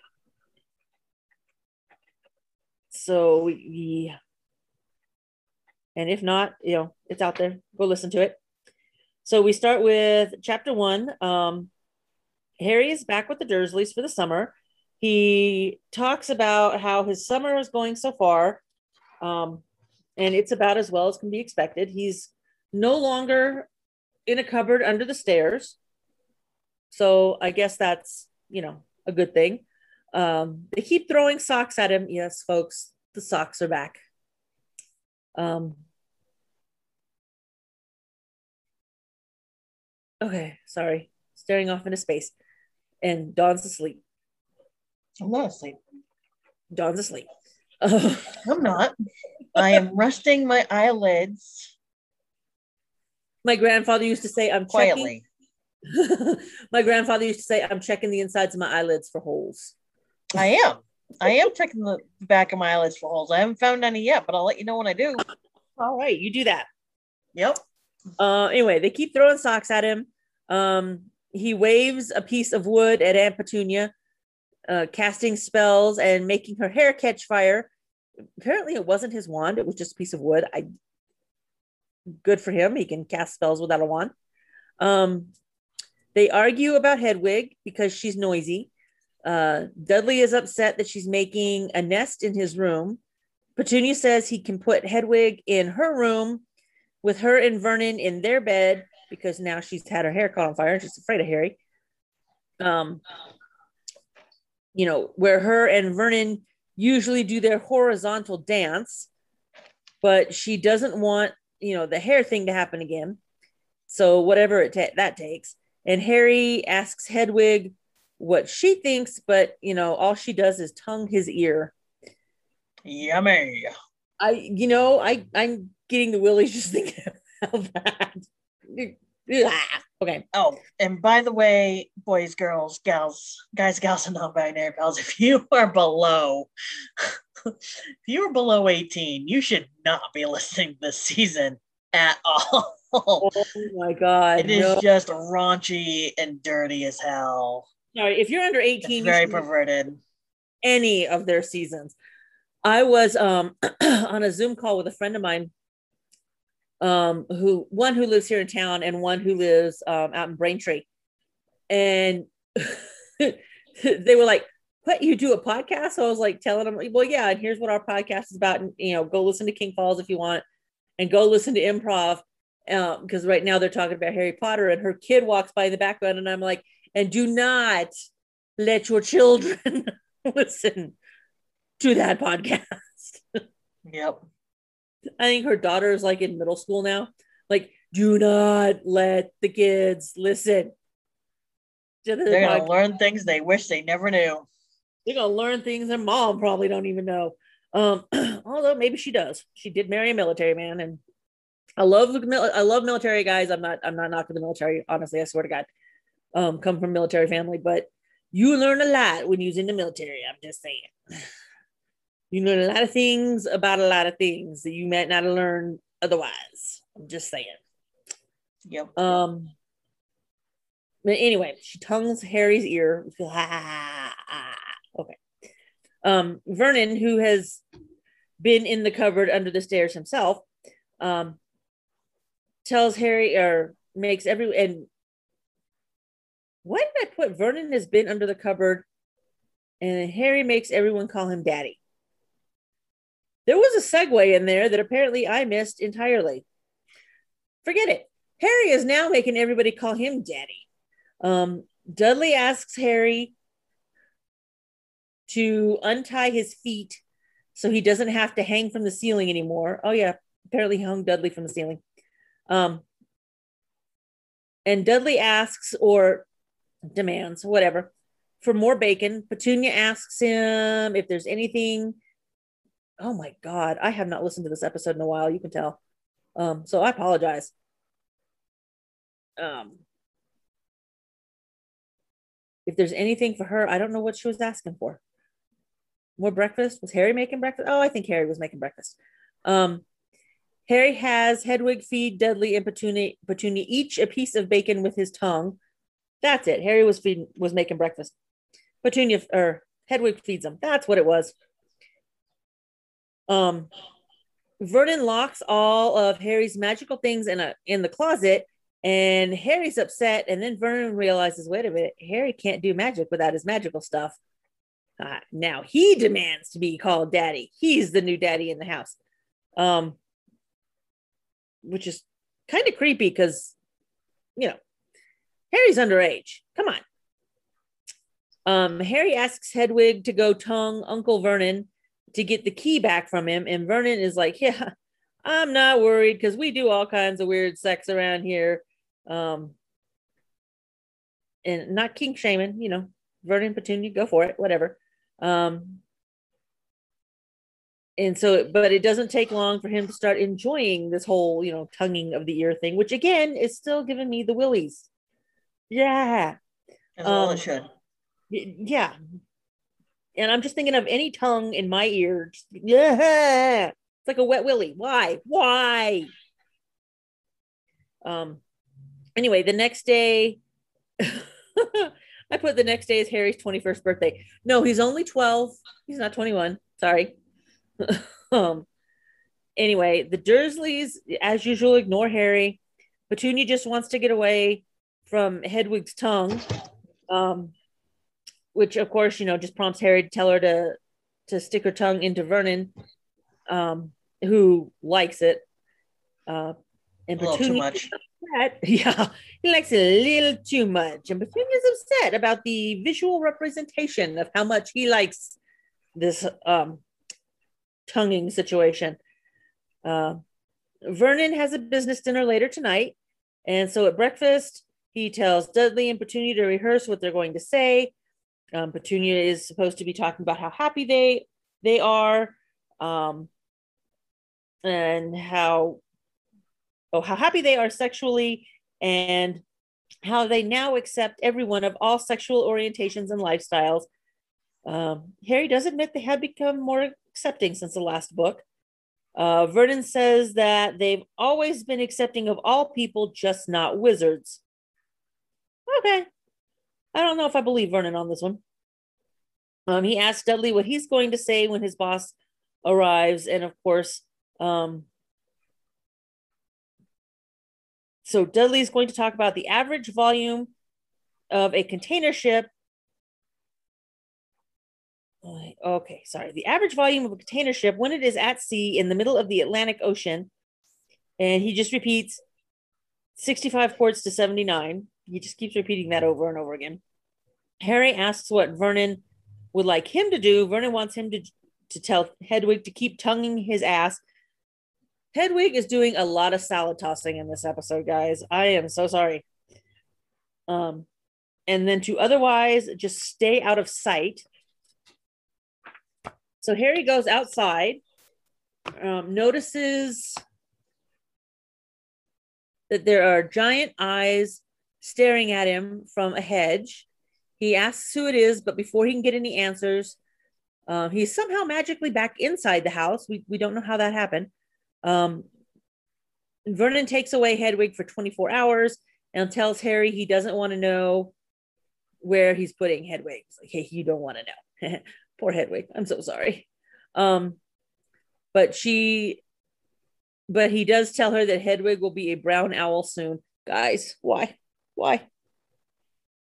so we, and if not, you know, it's out there. Go listen to it. So we start with chapter one. Um, Harry is back with the Dursleys for the summer, He talks about how his summer is going so far, um, and it's about as well as can be expected. He's no longer in a cupboard under the stairs. So I guess that's, you know, a good thing. Um, they keep throwing socks at him. Yes, folks, the socks are back. Um, okay, sorry, staring off into space. And Dawn's asleep. I'm not asleep. Dawn's asleep. [laughs] I'm not. I am [laughs] resting my eyelids. My grandfather used to say, I'm quietly. Checking. [laughs] my grandfather used to say, I'm checking the insides of my eyelids for holes. I am. I am checking the back of my eyelids for holes. I haven't found any yet, but I'll let you know when I do. All right, you do that. Yep. Uh, anyway, they keep throwing socks at him. Um, he waves a piece of wood at Aunt Petunia, uh, casting spells and making her hair catch fire. Apparently, it wasn't his wand; it was just a piece of wood. I good for him. He can cast spells without a wand. Um, they argue about Hedwig because she's noisy. Uh, Dudley is upset that she's making a nest in his room. Petunia says he can put Hedwig in her room with her and Vernon in their bed because now she's had her hair caught on fire and she's afraid of Harry. Um, you know, where her and Vernon usually do their horizontal dance, but she doesn't want, you know, the hair thing to happen again. So whatever it ta- that takes. And Harry asks Hedwig what she thinks, but you know, all she does is tongue his ear. Yummy. I, you know, I I'm getting the willies just [laughs] thinking about that. [laughs] okay. Oh, and by the way, boys, girls, gals, guys, gals, and non-binary pals, if you are below, [laughs] if you are below 18, you should not be listening this season at [laughs] all. Oh my god. It is no. just raunchy and dirty as hell. Sorry, if you're under 18, it's very perverted. Any of their seasons. I was um [clears throat] on a Zoom call with a friend of mine um, who one who lives here in town and one who lives um, out in Braintree, and [laughs] they were like, "What you do a podcast?" So I was like telling them, "Well, yeah, and here's what our podcast is about, and you know, go listen to King Falls if you want, and go listen to improv." Because um, right now they're talking about Harry Potter, and her kid walks by in the background, and I'm like, "And do not let your children [laughs] listen to that podcast." Yep. I think her daughter is like in middle school now. Like, do not let the kids listen. To the They're gonna learn things they wish they never knew. They're gonna learn things their mom probably don't even know. Um, [clears throat] although maybe she does. She did marry a military man, and I love I love military guys. I'm not I'm not knocking the military. Honestly, I swear to God, um, come from military family, but you learn a lot when you're in the military. I'm just saying [sighs] you learn a lot of things about a lot of things that you might not have learned otherwise. I'm just saying. Yep. Um. But anyway, she tongues Harry's ear. Okay. [laughs] Um, Vernon, who has been in the cupboard under the stairs himself, um, tells Harry or makes every and why did I put Vernon has been under the cupboard and Harry makes everyone call him daddy? There was a segue in there that apparently I missed entirely. Forget it. Harry is now making everybody call him daddy. Um, Dudley asks Harry to untie his feet so he doesn't have to hang from the ceiling anymore. Oh, yeah. Apparently, he hung Dudley from the ceiling. Um, and Dudley asks or demands, whatever, for more bacon. Petunia asks him if there's anything oh my god i have not listened to this episode in a while you can tell um so i apologize um if there's anything for her i don't know what she was asking for more breakfast? Was harry making breakfast? Oh i think harry was making breakfast. Um harry has hedwig feed dudley and petunia petunia each a piece of bacon with his tongue. That's it. Harry was feeding was making breakfast. Petunia or hedwig feeds them that's what it was. Um, Vernon locks all of Harry's magical things in a in the closet, and Harry's upset. And then Vernon realizes, wait a minute, Harry can't do magic without his magical stuff. Uh, now he demands to be called daddy. He's the new daddy in the house. Um, which is kind of creepy because, you know, Harry's underage. Come on. Um, Harry asks Hedwig to go tongue Uncle Vernon to get the key back from him. And Vernon is like, Yeah, I'm not worried because we do all kinds of weird sex around here. Um, and not king shaming, you know, Vernon Petunia, go for it, whatever. Um, and so, but it doesn't take long for him to start enjoying this whole, you know, tonguing of the ear thing, which again is still giving me the willies. Yeah. Well um, it should. Yeah. And I'm just thinking of any tongue in my ear. Just, yeah. It's like a wet willy. Why? Why? Um, anyway, the next day, [laughs] I put the next day is Harry's 21st birthday. No, he's only 12. He's not 21. Sorry. [laughs] um, anyway, the Dursleys, as usual, ignore Harry. Petunia just wants to get away from Hedwig's tongue, um, which of course, you know, just prompts Harry to tell her to to stick her tongue into Vernon, um, who likes it. Uh, and Petunia, upset. [laughs] Yeah, he likes it a little too much. And Petunia's upset about the visual representation of how much he likes this um, tonguing situation. Uh, Vernon has a business dinner later tonight. And so at breakfast, he tells Dudley and Petunia to rehearse what they're going to say. Um, Petunia is supposed to be talking about how happy they they are, um, and how oh how happy they are sexually, and how they now accept everyone of all sexual orientations and lifestyles. Um, Harry does admit they have become more accepting since the last book. Uh, Vernon says that they've always been accepting of all people, just not wizards. Okay. I don't know if I believe Vernon on this one. Um, he asks Dudley what he's going to say when his boss arrives. And of course, um, so Dudley is going to talk about the average volume of a container ship okay, sorry. The average volume of a container ship when it is at sea in the middle of the Atlantic Ocean, and he just repeats 65 quarts to 79. He just keeps repeating that over and over again. Harry asks what Vernon would like him to do. Vernon wants him to, to tell Hedwig to keep tonguing his ass. Hedwig is doing a lot of salad tossing in this episode, guys. I am so sorry. Um, and then to otherwise just stay out of sight so Harry goes outside, um, notices that there are giant eyes staring at him from a hedge. He asks who it is, but before he can get any answers, uh, he's somehow magically back inside the house. We, we don't know how that happened. Um, Vernon takes away Hedwig for 24 hours and tells Harry he doesn't want to know where he's putting Hedwig. Like, hey, you don't want to know. [laughs] Poor Hedwig. I'm so sorry. Um, but she, but he does tell her that Hedwig will be a brown owl soon. Guys, why? Why?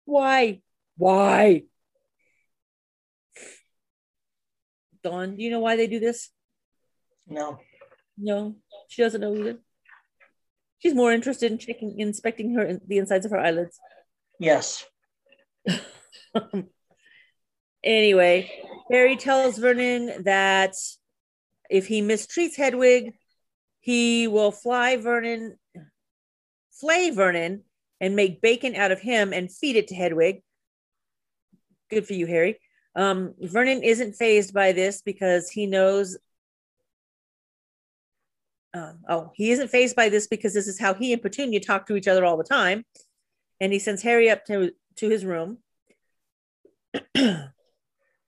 Why? Why? Dawn, do you know why they do this? No. No, she doesn't know either. She's more interested in checking, inspecting her the insides of her eyelids. Yes. [laughs] Anyway, Harry tells Vernon that if he mistreats Hedwig, he will fly Vernon, flay Vernon, and make bacon out of him and feed it to Hedwig. Good for you, Harry. Um, Vernon isn't fazed by this because he knows. Um, oh, he isn't fazed by this because this is how he and Petunia talk to each other all the time. And he sends Harry up to, to his room. [clears throat]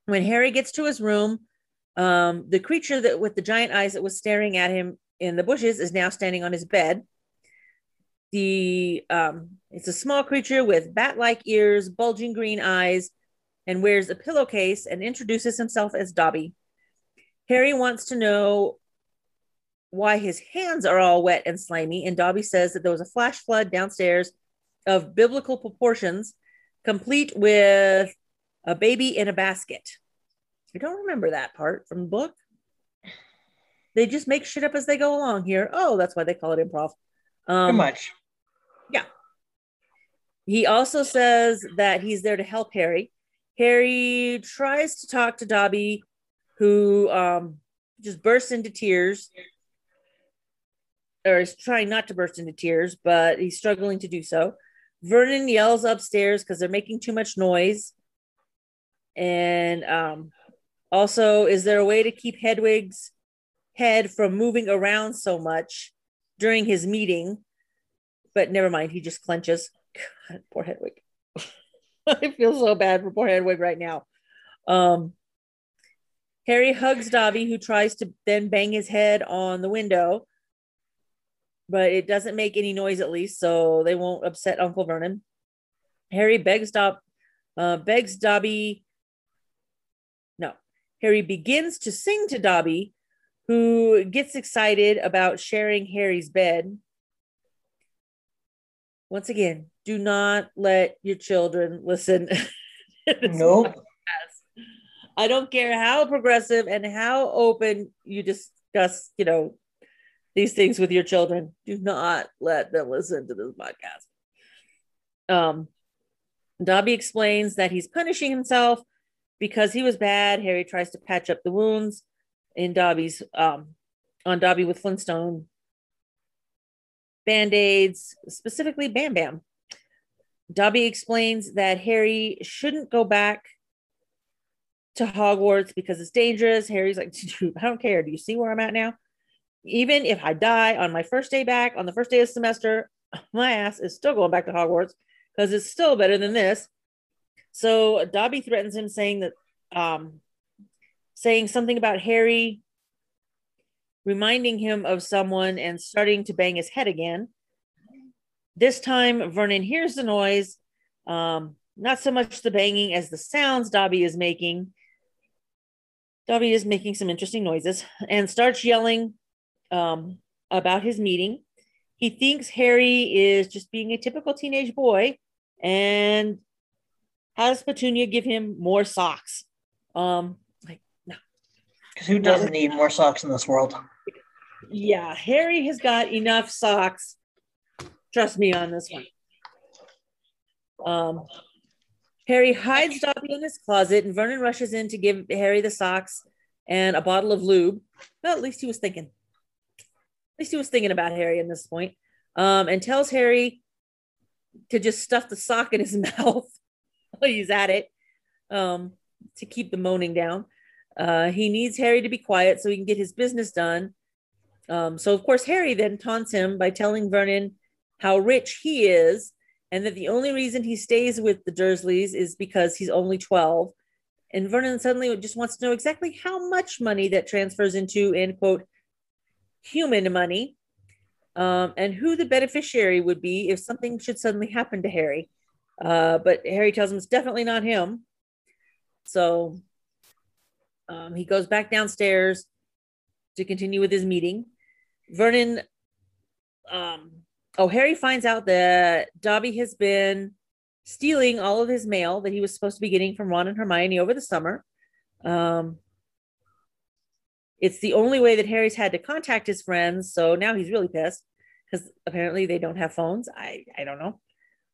When Harry gets to his room, um, the creature that with the giant eyes that was staring at him in the bushes is now standing on his bed. The um, it's a small creature with bat-like ears, bulging green eyes, and wears a pillowcase and introduces himself as Dobby. Harry wants to know why his hands are all wet and slimy, and Dobby says that there was a flash flood downstairs of biblical proportions, complete with a baby in a basket. I don't remember that part from the book. They just make shit up as they go along here. Oh, that's why they call it improv. Um, Too much. Yeah. He also says that he's there to help Harry. Harry tries to talk to Dobby, who um, just bursts into tears, or is trying not to burst into tears, but he's struggling to do so. Vernon yells upstairs because they're making too much noise. And um, also, is there a way to keep Hedwig's head from moving around so much during his meeting? But never mind, he just clenches. God, poor Hedwig. [laughs] I feel so bad for poor Hedwig right now. Um, Harry hugs Dobby, who tries to then bang his head on the window but it doesn't make any noise at least, so they won't upset Uncle Vernon. Harry begs Dob, uh, begs Dobby. No, Harry begins to sing to Dobby, who gets excited about sharing Harry's bed. Once again, do not let your children listen. [laughs] nope. I don't care how progressive and how open you discuss, you know, these things with your children. Do not let them listen to this podcast. Um, Dobby explains that he's punishing himself because he was bad. Harry tries to patch up the wounds in Dobby's um, on Dobby with Flintstone band-aids, specifically Bam Bam. Dobby explains that Harry shouldn't go back to Hogwarts because it's dangerous. Harry's like, [laughs] I don't care. Do you see where I'm at now? Even if I die on my first day back, on the first day of semester, [laughs] my ass is still going back to Hogwarts because it's still better than this. So Dobby threatens him, saying that, um, saying something about Harry reminding him of someone and starting to bang his head again. This time, Vernon hears the noise, um, not so much the banging as the sounds Dobby is making. Dobby is making some interesting noises and starts yelling um, about his meeting. He thinks Harry is just being a typical teenage boy and has Petunia give him more socks. Um, like, no. Because who doesn't need more socks in this world? Yeah, Harry has got enough socks. Trust me on this one. Um, Harry hides Dobby in his closet, and Vernon rushes in to give Harry the socks and a bottle of lube. Well, at least he was thinking least he was thinking about Harry in this point, um, and tells Harry to just stuff the sock in his [laughs] mouth while he's at it um, to keep the moaning down. Uh, he needs Harry to be quiet so he can get his business done. Um, so, of course, Harry then taunts him by telling Vernon how rich he is and that the only reason he stays with the Dursleys is because he's only 12. And Vernon suddenly just wants to know exactly how much money that transfers into, in quote, human money um, and who the beneficiary would be if something should suddenly happen to Harry. Uh, but Harry tells him it's definitely not him. So um, he goes back downstairs to continue with his meeting. Vernon, um, oh, Harry finds out that Dobby has been stealing all of his mail that he was supposed to be getting from Ron and Hermione over the summer. Um, it's the only way that Harry's had to contact his friends. So now he's really pissed because apparently they don't have phones. I, I don't know.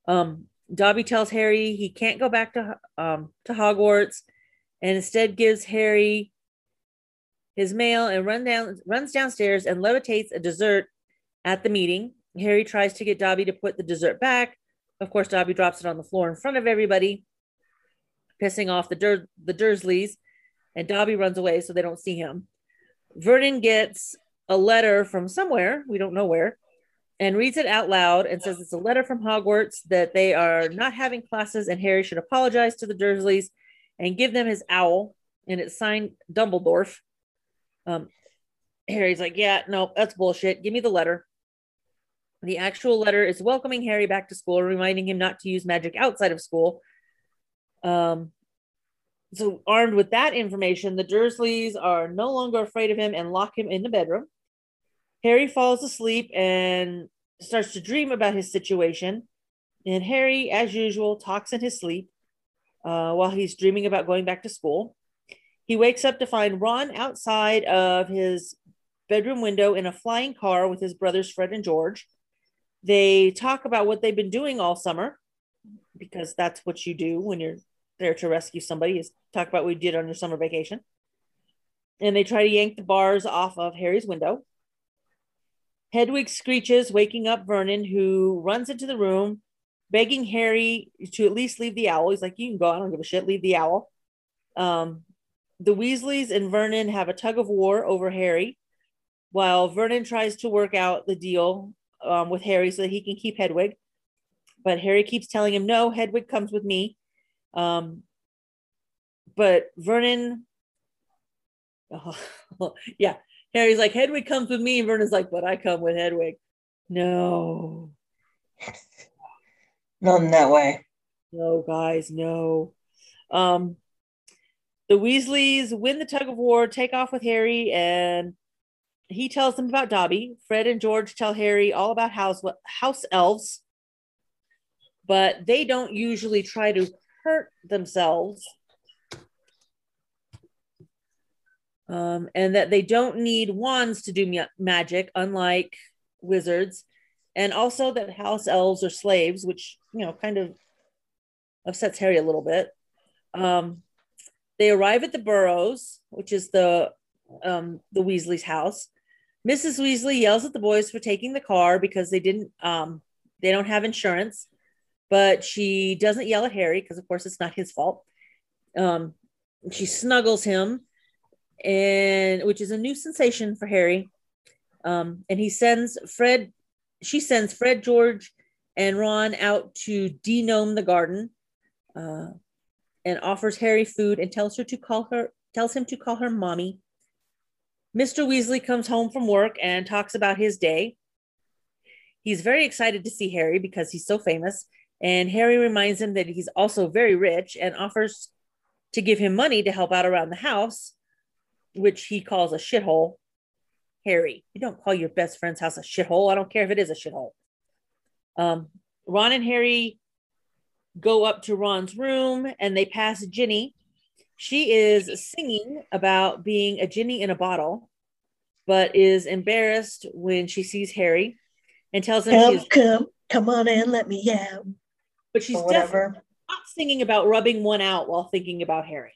Um, Dobby tells Harry he can't go back to um, to Hogwarts and instead gives Harry his mail and run down runs downstairs and levitates a dessert at the meeting. Harry tries to get Dobby to put the dessert back. Of course, Dobby drops it on the floor in front of everybody, pissing off the Dur- the Dursleys, and Dobby runs away so they don't see him. Vernon gets a letter from somewhere, we don't know where, and reads it out loud and says it's a letter from Hogwarts that they are not having classes and Harry should apologize to the Dursleys and give them his owl. And it's signed Dumbledore. Um, Harry's like, yeah, no, that's bullshit. Give me the letter. The actual letter is welcoming Harry back to school, reminding him not to use magic outside of school. Um, so armed with that information, the Dursleys are no longer afraid of him and lock him in the bedroom. Harry falls asleep and starts to dream about his situation. And Harry, as usual, talks in his sleep uh, while he's dreaming about going back to school. He wakes up to find Ron outside of his bedroom window in a flying car with his brothers Fred and George. They talk about what they've been doing all summer because that's what you do when you're there to rescue somebody is talk about what you did on your summer vacation. And they try to yank the bars off of Harry's window. Hedwig screeches, waking up Vernon, who runs into the room, begging Harry to at least leave the owl. He's like, You can go, I don't give a shit, leave the owl. Um, the Weasleys and Vernon have a tug of war over Harry, while Vernon tries to work out the deal um, with Harry so that he can keep Hedwig. But Harry keeps telling him, No, Hedwig comes with me. Um, but Vernon, oh, [laughs] yeah, Harry's like, Hedwig comes with me. And Vernon's like, but I come with Hedwig. No. Not in that way. No, guys, no. Um, the Weasleys win the tug of war, take off with Harry, and he tells them about Dobby. Fred and George tell Harry all about house house elves, but they don't usually try to hurt themselves um, and that they don't need wands to do ma- magic, unlike wizards, and also that house elves are slaves, which you know kind of upsets Harry a little bit. Um, they arrive at the Burrows, which is the um, the Weasley's house. Mrs. Weasley yells at the boys for taking the car because they didn't um, they don't have insurance, but she doesn't yell at Harry because of course it's not his fault. Um, she snuggles him and which is a new sensation for Harry. Um, and he sends Fred, she sends Fred, George, and Ron out to de-gnome the garden, uh, and offers Harry food and tells her to call her, tells him to call her mommy. Mr. Weasley comes home from work and talks about his day. He's very excited to see Harry because he's so famous. And Harry reminds him that he's also very rich and offers to give him money to help out around the house which he calls a shithole. Harry, you don't call your best friend's house a shithole. I don't care if it is a shithole. Um, Ron and Harry go up to Ron's room and they pass Ginny. She is singing about being a Ginny in a bottle, but is embarrassed when she sees Harry and tells him come, come, come on in, let me out. But she's definitely not singing about rubbing one out while thinking about Harry.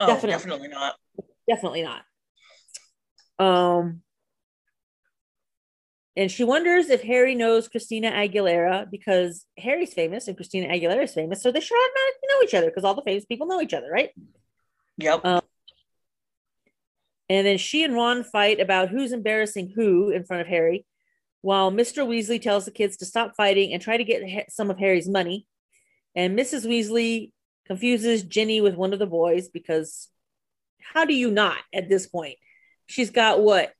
Oh, definitely, definitely not. Definitely not. Um, and she wonders if Harry knows Christina Aguilera because Harry's famous and Christina Aguilera is famous, so they should automatically know each other because all the famous people know each other, right? Yep. Um, and then she and Ron fight about who's embarrassing who in front of Harry, while Mr. Weasley tells the kids to stop fighting and try to get some of Harry's money. And Mrs. Weasley confuses Ginny with one of the boys because how do you not at this point? She's got what?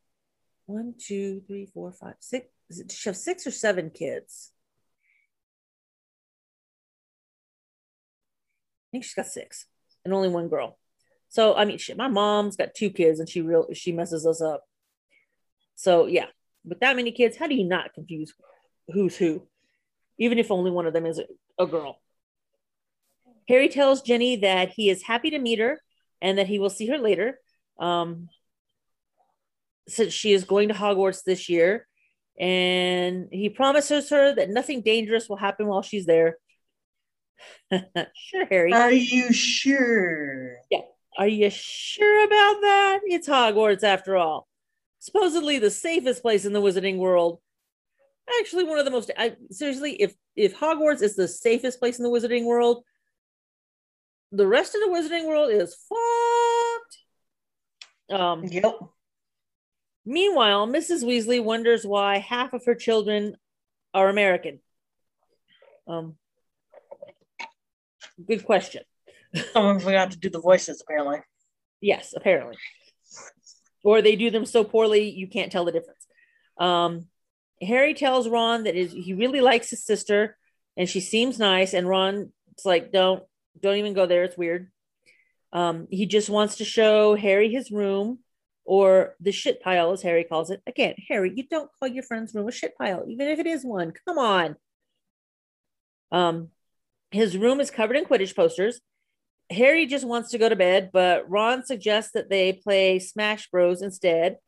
One, two, three, four, five, six. She have six or seven kids? I think she's got six and only one girl. So I mean, shit, my mom's got two kids and she real she messes us up. So yeah, with that many kids, how do you not confuse who's who, even if only one of them is a, girl? Harry tells Ginny that he is happy to meet her and that he will see her later. Um, since she is going to Hogwarts this year, and he promises her that nothing dangerous will happen while she's there. [laughs] sure, Harry. Are you sure? Yeah. Are you sure about that? It's Hogwarts after all. Supposedly the safest place in the wizarding world. Actually, one of the most I, seriously, if if Hogwarts is the safest place in the wizarding world, the rest of the wizarding world is fucked. Um, yep. Meanwhile, Mrs. Weasley wonders why half of her children are American. Um, good question. Someone forgot to do the voices, apparently. Yes, apparently. Or they do them so poorly you can't tell the difference. Um, Harry tells Ron that he really likes his sister and she seems nice, and Ron's like, "Don't don't even go there. It's weird. Um, he just wants to show Harry his room or the shit pile, as Harry calls it. Again, Harry, you don't call your friend's room a shit pile, even if it is one. Come on. Um, his room is covered in Quidditch posters, Harry just wants to go to bed, but Ron suggests that they play Smash Bros instead.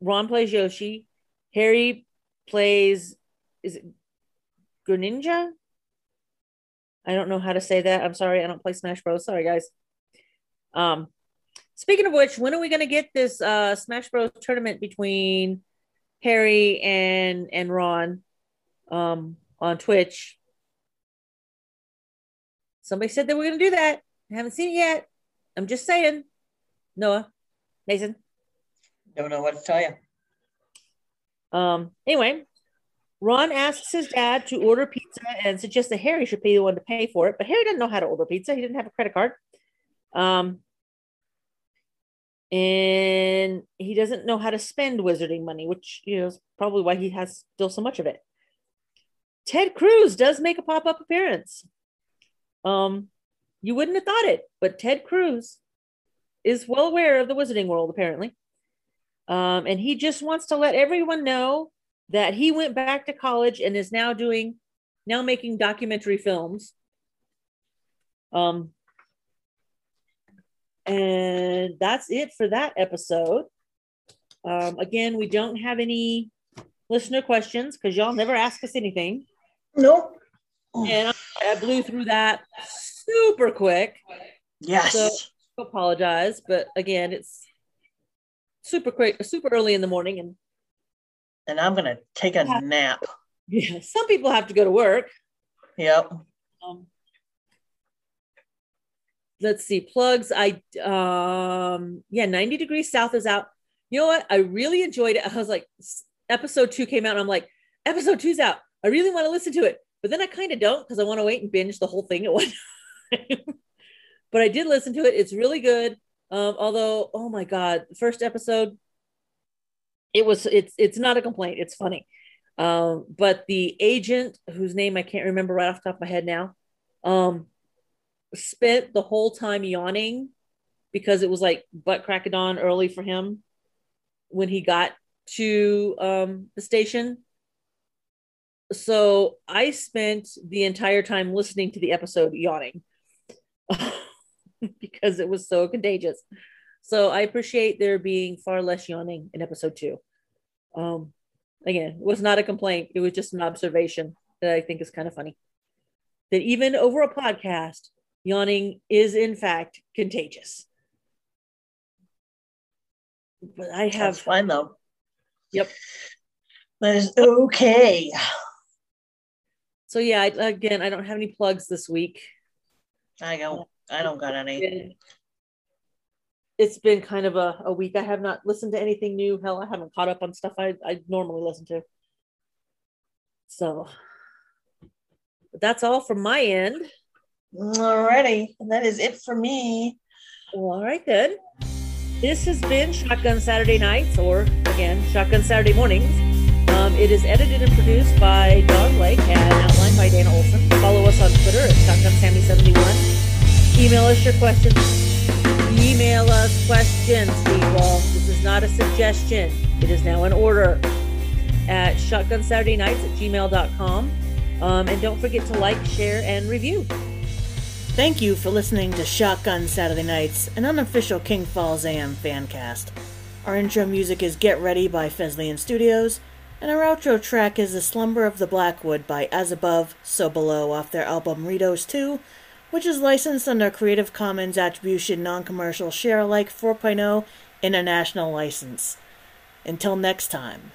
Ron plays Yoshi. Harry plays is it Greninja? I don't know how to say that. I'm sorry. I don't play Smash Bros. Sorry, guys. Um, speaking of which, when are we going to get this uh, Smash Bros. tournament between Harry and and Ron um, on Twitch? Somebody said they were going to do that. I haven't seen it yet. I'm just saying. Noah, Mason. Don't know what to tell you. Um, anyway, Ron asks his dad to order pizza and suggests that Harry should be the one to pay for it, but Harry doesn't know how to order pizza. He didn't have a credit card. Um, and he doesn't know how to spend wizarding money, which you know is probably why he has still so much of it. Ted Cruz does make a pop-up appearance. Um, you wouldn't have thought it, but Ted Cruz is well aware of the wizarding world, apparently. Um, and he just wants to let everyone know that he went back to college and is now doing now making documentary films um and that's it for that episode um again we don't have any listener questions because y'all never ask us anything Nope. and I, I blew through that super quick Yes. So- apologize but again it's super quick super early in the morning and and I'm gonna take a Yeah. nap. [laughs] yeah some people have to go to work Yep. um, let's see plugs i um yeah 90 degrees south is out you know what i really enjoyed it i was like episode two came out and i'm like episode two's out i really want to listen to it but then i kind of don't because i want to wait and binge the whole thing at one time [laughs] [laughs] but i did listen to it. It's really good. Um although oh my god first episode it was it's it's not a complaint. It's funny. Um but the agent whose name i can't remember right off the top of my head now um spent the whole time yawning because it was like butt crack of dawn early for him when he got to um the station. So i spent the entire time listening to the episode yawning [laughs] because it was so contagious so i appreciate there being far less yawning in episode two um again it was not a complaint it was just an observation that i think is kind of funny that even over a podcast yawning is in fact contagious but i That's have fine though. Yep. That is okay. so yeah I, again i don't have any plugs this week I don't. I don't got any. it's been kind of a, a week. I have not listened to anything new. Hell, I haven't caught up on stuff I, I normally listen to. So but that's all from my end. Alrighty, and that is it for me. Well, all right then. This has been Shotgun Saturday Nights, or again, Shotgun Saturday Mornings. Um, it is edited and produced by Dawn Blake and by Dana Olson. Follow us on Twitter at ShotgunSammy71. Email us your questions. Email us questions, people. This is not a suggestion. It is now an order at shotgunsaturday.nights at gmail.com. Um, and don't forget to like, share, and review. Thank you for listening to Shotgun Saturday Nights, an unofficial King Falls AM fan cast. Our intro music is Get Ready by Fesliyan Studios, and our outro track is The Slumber of the Blackwood by As Above, So Below off their album Ritos 2, which is licensed under Creative Commons Attribution Non-Commercial Share Alike 4.0 International License. Until next time.